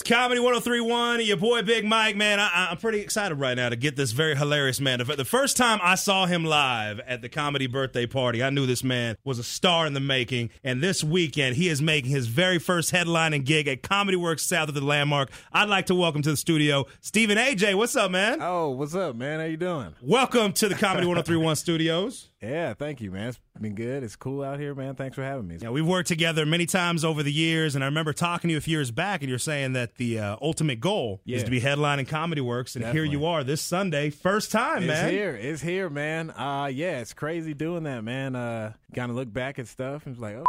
It's Comedy 1031, your boy Big Mike, man. I, I'm pretty excited right now to get this very hilarious man. The the first time I saw him live at the comedy birthday party, I knew this man was a star in the making. And this weekend, he is making his very first headlining gig at Comedy Works South of the Landmark. I'd like to welcome to the studio Stephen Agyei. What's up, man? Oh, what's up, man? How you doing? Welcome to the Comedy 1031 studios. Yeah, thank you, man. It's been good. It's cool out here, man. Thanks for having me. Yeah, we've worked together many times over the years, and I remember talking to you a few years back, and you're saying that the uh, ultimate goal Yeah. is to be headlining Comedy Works, and here you are this Sunday, first time, It's man. here. It's here, man. Uh yeah, it's crazy doing that, man. Uh kind of look back at stuff and it's like, oh,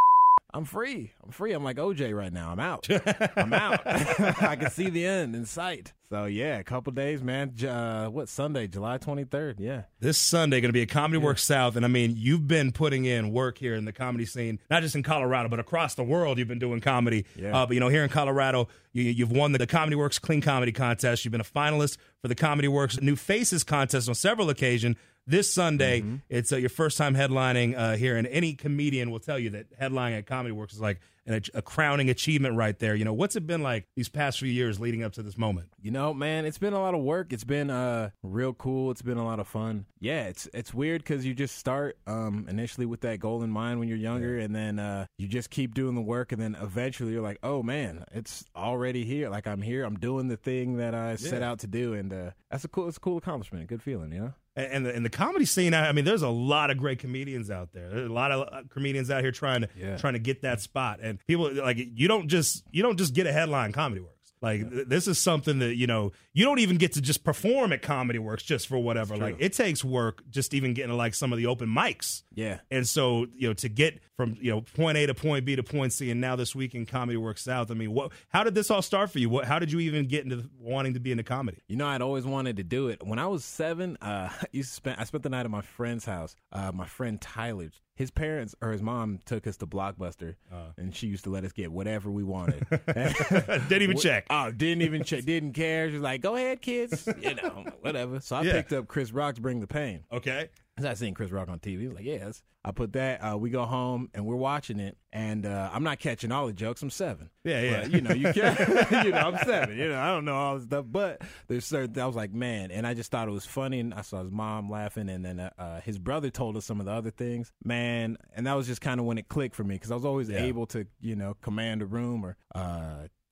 I'm free. I'm free. I'm like OJ right now. I'm out. I'm out. I can see the end in sight. So yeah, a couple days, man. Uh, what Sunday, July 23rd? Yeah. This Sunday going to be a Comedy Works South, and I mean, you've been putting in work here in the comedy scene, not just in Colorado, but across the world. You've been doing comedy, Yeah. uh, but you know, here in Colorado, you, you've won the, the Comedy Works Clean Comedy Contest. You've been a finalist for the Comedy Works New Faces Contest on several occasions. This Sunday, Mm-hmm. it's uh, your first time headlining uh, here, and any comedian will tell you that headlining at Comedy Works is like an, a crowning achievement right there. You know, what's it been like these past few years leading up to this moment? You know, man, it's been a lot of work. It's been uh real cool. It's been a lot of fun. Yeah, it's it's weird because you just start um initially with that goal in mind when you're younger, and then uh you just keep doing the work, and then eventually you're like, oh man, it's already here. Like I'm here. I'm doing the thing that I set out to do, and uh that's a cool. It's a cool accomplishment. Good feeling, you know. And and the, in the comedy scene, I I mean, there's a lot of great comedians out there. There's a lot of uh, comedians out here trying to Yeah. trying to get that spot. And people like you don't just you don't just get a headline comedy works. Like th- this is something that you know you don't even get to just perform at Comedy Works just for whatever. Like it takes work just even getting to like some of the open mics. Yeah. And so you know to get from you know point A to point B to point C, and now this week in Comedy Works South. I mean, what? How did this all start for you? What? How did you even get into wanting to be into comedy? You know, I'd always wanted to do it. When I was seven, uh, I used to spend I spent the night at my friend's house. Uh, my friend Tyler, his parents or his mom took us to Blockbuster, and she used to let us get whatever we wanted. Didn't even check. Oh, didn't even check. Didn't care. She was like, "Go ahead, kids." You know, whatever. So I Yeah. picked up Chris Rock's "Bring the Pain." Okay. I seen Chris Rock on TV. He was like, yes. I put that. Uh, we go home and we're watching it, and uh, I'm not catching all the jokes. I'm seven. Yeah, yeah. But, you know, you can. you know, I'm seven. You know, I don't know all this stuff, but there's certain. I was like, man, and I just thought it was funny. And I saw his mom laughing, and then uh, uh, his brother told us some of the other things, man. And that was just kind of when it clicked for me because I was always Yeah. able to, you know, command a room or.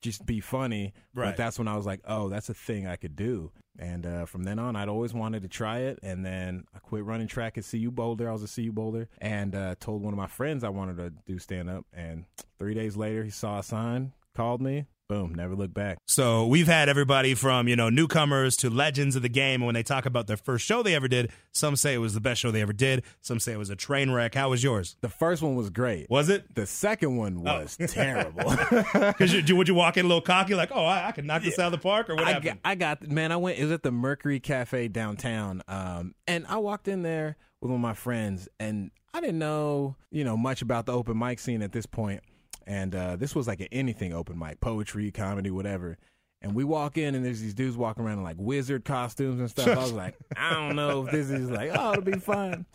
Just be funny, Right. but that's when I was like, "Oh, that's a thing I could do." And uh, from then on, I'd always wanted to try it. And then I quit running track at CU Boulder. I was a CU Boulder, and uh, told one of my friends I wanted to do stand up. And three days later, he saw a sign, called me. Boom, never look back. So we've had everybody from, you know, newcomers to legends of the game. And when they talk about their first show they ever did, some say it was the best show they ever did. Some say it was a train wreck. How was yours? The first one was great. Was it? The second one was terrible. Because you, would you walk in a little cocky, like, oh, I, I can knock this out of the park, or what I happened? got, I got man. I went. It was at the Mercury Cafe downtown, um, and I walked in there with one of my friends, and I didn't know you know much about the open mic scene at this point, and uh, this was like an anything open mic, poetry, comedy, whatever. And we walk in, and there's these dudes walking around in like wizard costumes and stuff. I was like, I don't know if this is like, oh, it'll be fun.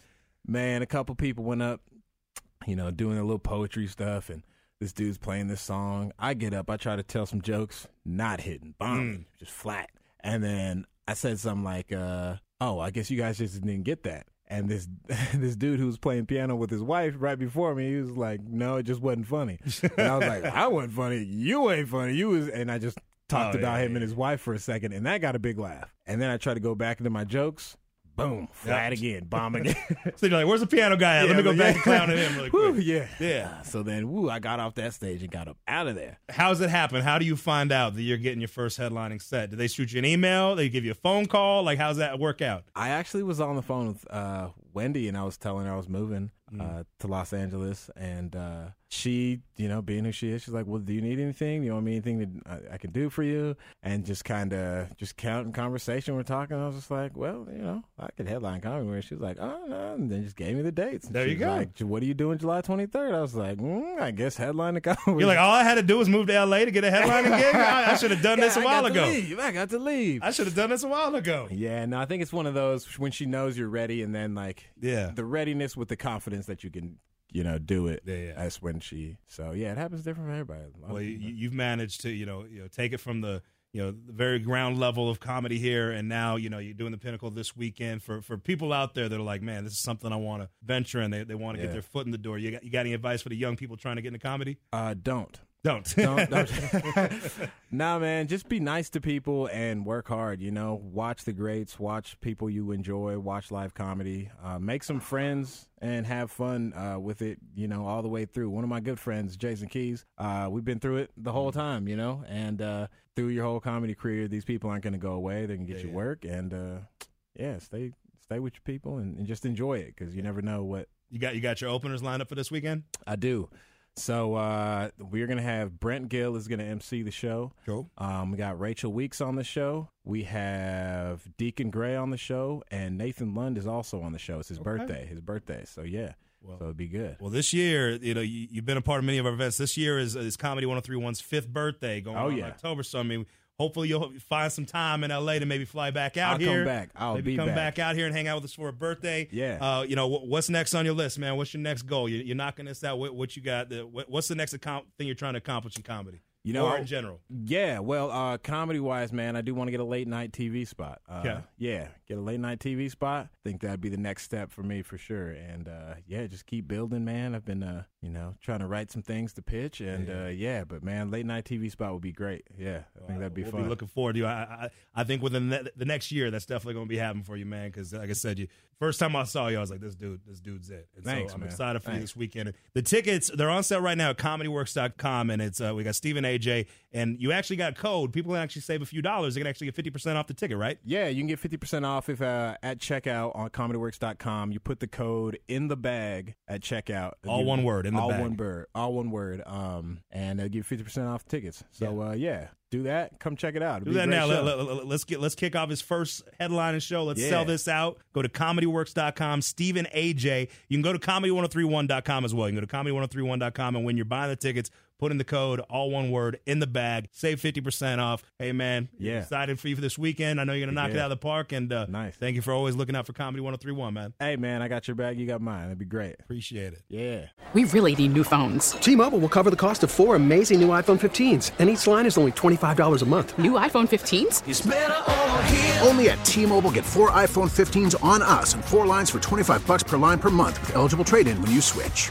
Man, a couple people went up, you know, doing a little poetry stuff, and this dude's playing this song. I get up, I try to tell some jokes, not hitting, bomb, just flat. And then I said something like, uh, "Oh, I guess you guys just didn't get that." And this this dude who was playing piano with his wife right before me, he was like, "No, it just wasn't funny." And I was like, "I wasn't funny. You ain't funny. You was." And I just talked Oh, about yeah, him and his wife for a second, and that got a big laugh. And then I tried to go back into my jokes. Boom, flat again, bomb again. so you're like, where's the piano guy at? Let me go Yeah, back yeah. to clowning him really quick. yeah, Yeah. So then, woo, I got off that stage and got up out of there. How's it happen? How do you find out that you're getting your first headlining set? Did they shoot you an email? They give you a phone call? Like, how's that work out? I actually was on the phone with uh, Wendy, and I was telling her I was moving Mm. uh, to Los Angeles, and uh, she, you know, being who she is, she's like, "Well, do you need anything? Do you want me anything that I, I can do for you?" And just kind of just counting conversation. We're talking. I was just like, "Well, you know, I could headline comedy." Where she was like, "Oh no," and then just gave me the dates. And There you go. Like, "What are you doing July 23rd?" I was like, mm, "I guess headline the comedy." You're like, all I had to do was move to LA to get a headlining gig. I, I should have done this a I while ago. leave. I got to leave. I should have done this a while ago. Yeah, no, I think it's one of those when she knows you're ready, and then like Yeah. the readiness with the confidence that you can, you know, do it. Yeah, yeah. That's when she. So yeah, it happens different for everybody. Well, you, you've managed to, you know, you know, take it from the, you know, the very ground level of comedy here, and now, you know, you're doing the pinnacle this weekend for for people out there that are like, man, this is something I want to venture, and they, they want to Yeah. get their foot in the door. You got you got any advice for the young people trying to get into comedy? uh, don't. Don't. Don't, don't. nah, man. Just be nice to people and work hard. You know, watch the greats, watch people you enjoy, watch live comedy, uh, make some friends, and have fun uh, with it. You know, all the way through. One of my good friends, Jason Keys. Uh, we've been through it the whole time. You know, and uh, through your whole comedy career, these people aren't going to go away. They can get Yeah, you yeah. work, and uh, yeah, stay stay with your people and, and just enjoy it because you never know what you got you got your openers lined up for this weekend. I do. So uh, we're gonna have Brent Gill is gonna MC the show. Cool. Um, we got Rachel Weeks on the show. We have Deacon Gray on the show, and Nathan Lund is also on the show. It's his birthday. His birthday. So yeah. so it'd be good. Well, this year, you know, you, you've been a part of many of our events. This year is, is Comedy 1031's fifth birthday going Oh, on in yeah. October. So, I mean, hopefully you'll find some time in LA to maybe fly back out here. I'll here. come back. I'll maybe be come back. out here and hang out with us for a birthday. Yeah. Uh, you know, wh- what's next on your list, man? What's your next goal? You, you're knocking this out. What, what you got? The, what, what's the next account thing you're trying to accomplish in comedy? You know, or in general. Yeah, well, uh, comedy wise, man, I do want to get a late night TV spot. Uh, Okay. Yeah, get a late night TV spot. I think that'd be the next step for me for sure. And uh, yeah, just keep building, man. I've been, uh, you know, trying to write some things to pitch, and yeah, uh, yeah but man, late night TV spot would be great. Yeah, I think that'd be we'll fun. be looking forward to you. I, I, I think within the, the next year, that's definitely going to be happening for you, man. Because like I said, you first time I saw you, I was like, this dude, this dude's it. And Thanks, so I'm man. excited for you Thanks. this weekend. The tickets they're on sale right now at comedyworks.com, and it's uh, we got Stephen Agyei, and you actually got code. People can actually save a few dollars. They can actually get fifty percent off the ticket, right? Yeah, you can get 50% off if uh, at checkout on comedyworks.com. You put the code in the bag at checkout. All give one word, in the all bag. one word. All one word. Um, and they'll give you 50% off tickets. So, yeah. Uh, yeah, do that. Come check it out. It'll Do that now. Let, us get let's kick off his first headline headlining show. Let's Yeah. sell this out. Go to comedyworks.com. Stephen Agyei. You can go to comedy1031.com as well. You can go to comedy1031.com and when you're buying the tickets, put in the code, all one word, in the bag. Save 50% off. Hey, man. Yeah. Excited for you for this weekend. I know you're going to knock it out of the park. And uh, Nice. thank you for always looking out for Comedy 1031, man. Hey, man, I got your bag. You got mine. That'd be great. Appreciate it. Yeah. We really need new phones. T-Mobile will cover the cost of four amazing new iPhone 15s, and each line is only $25 a month. New iPhone 15s? Only at T-Mobile, get four iPhone 15s on us and four lines for 25 bucks per line per month with eligible trade-in when you switch.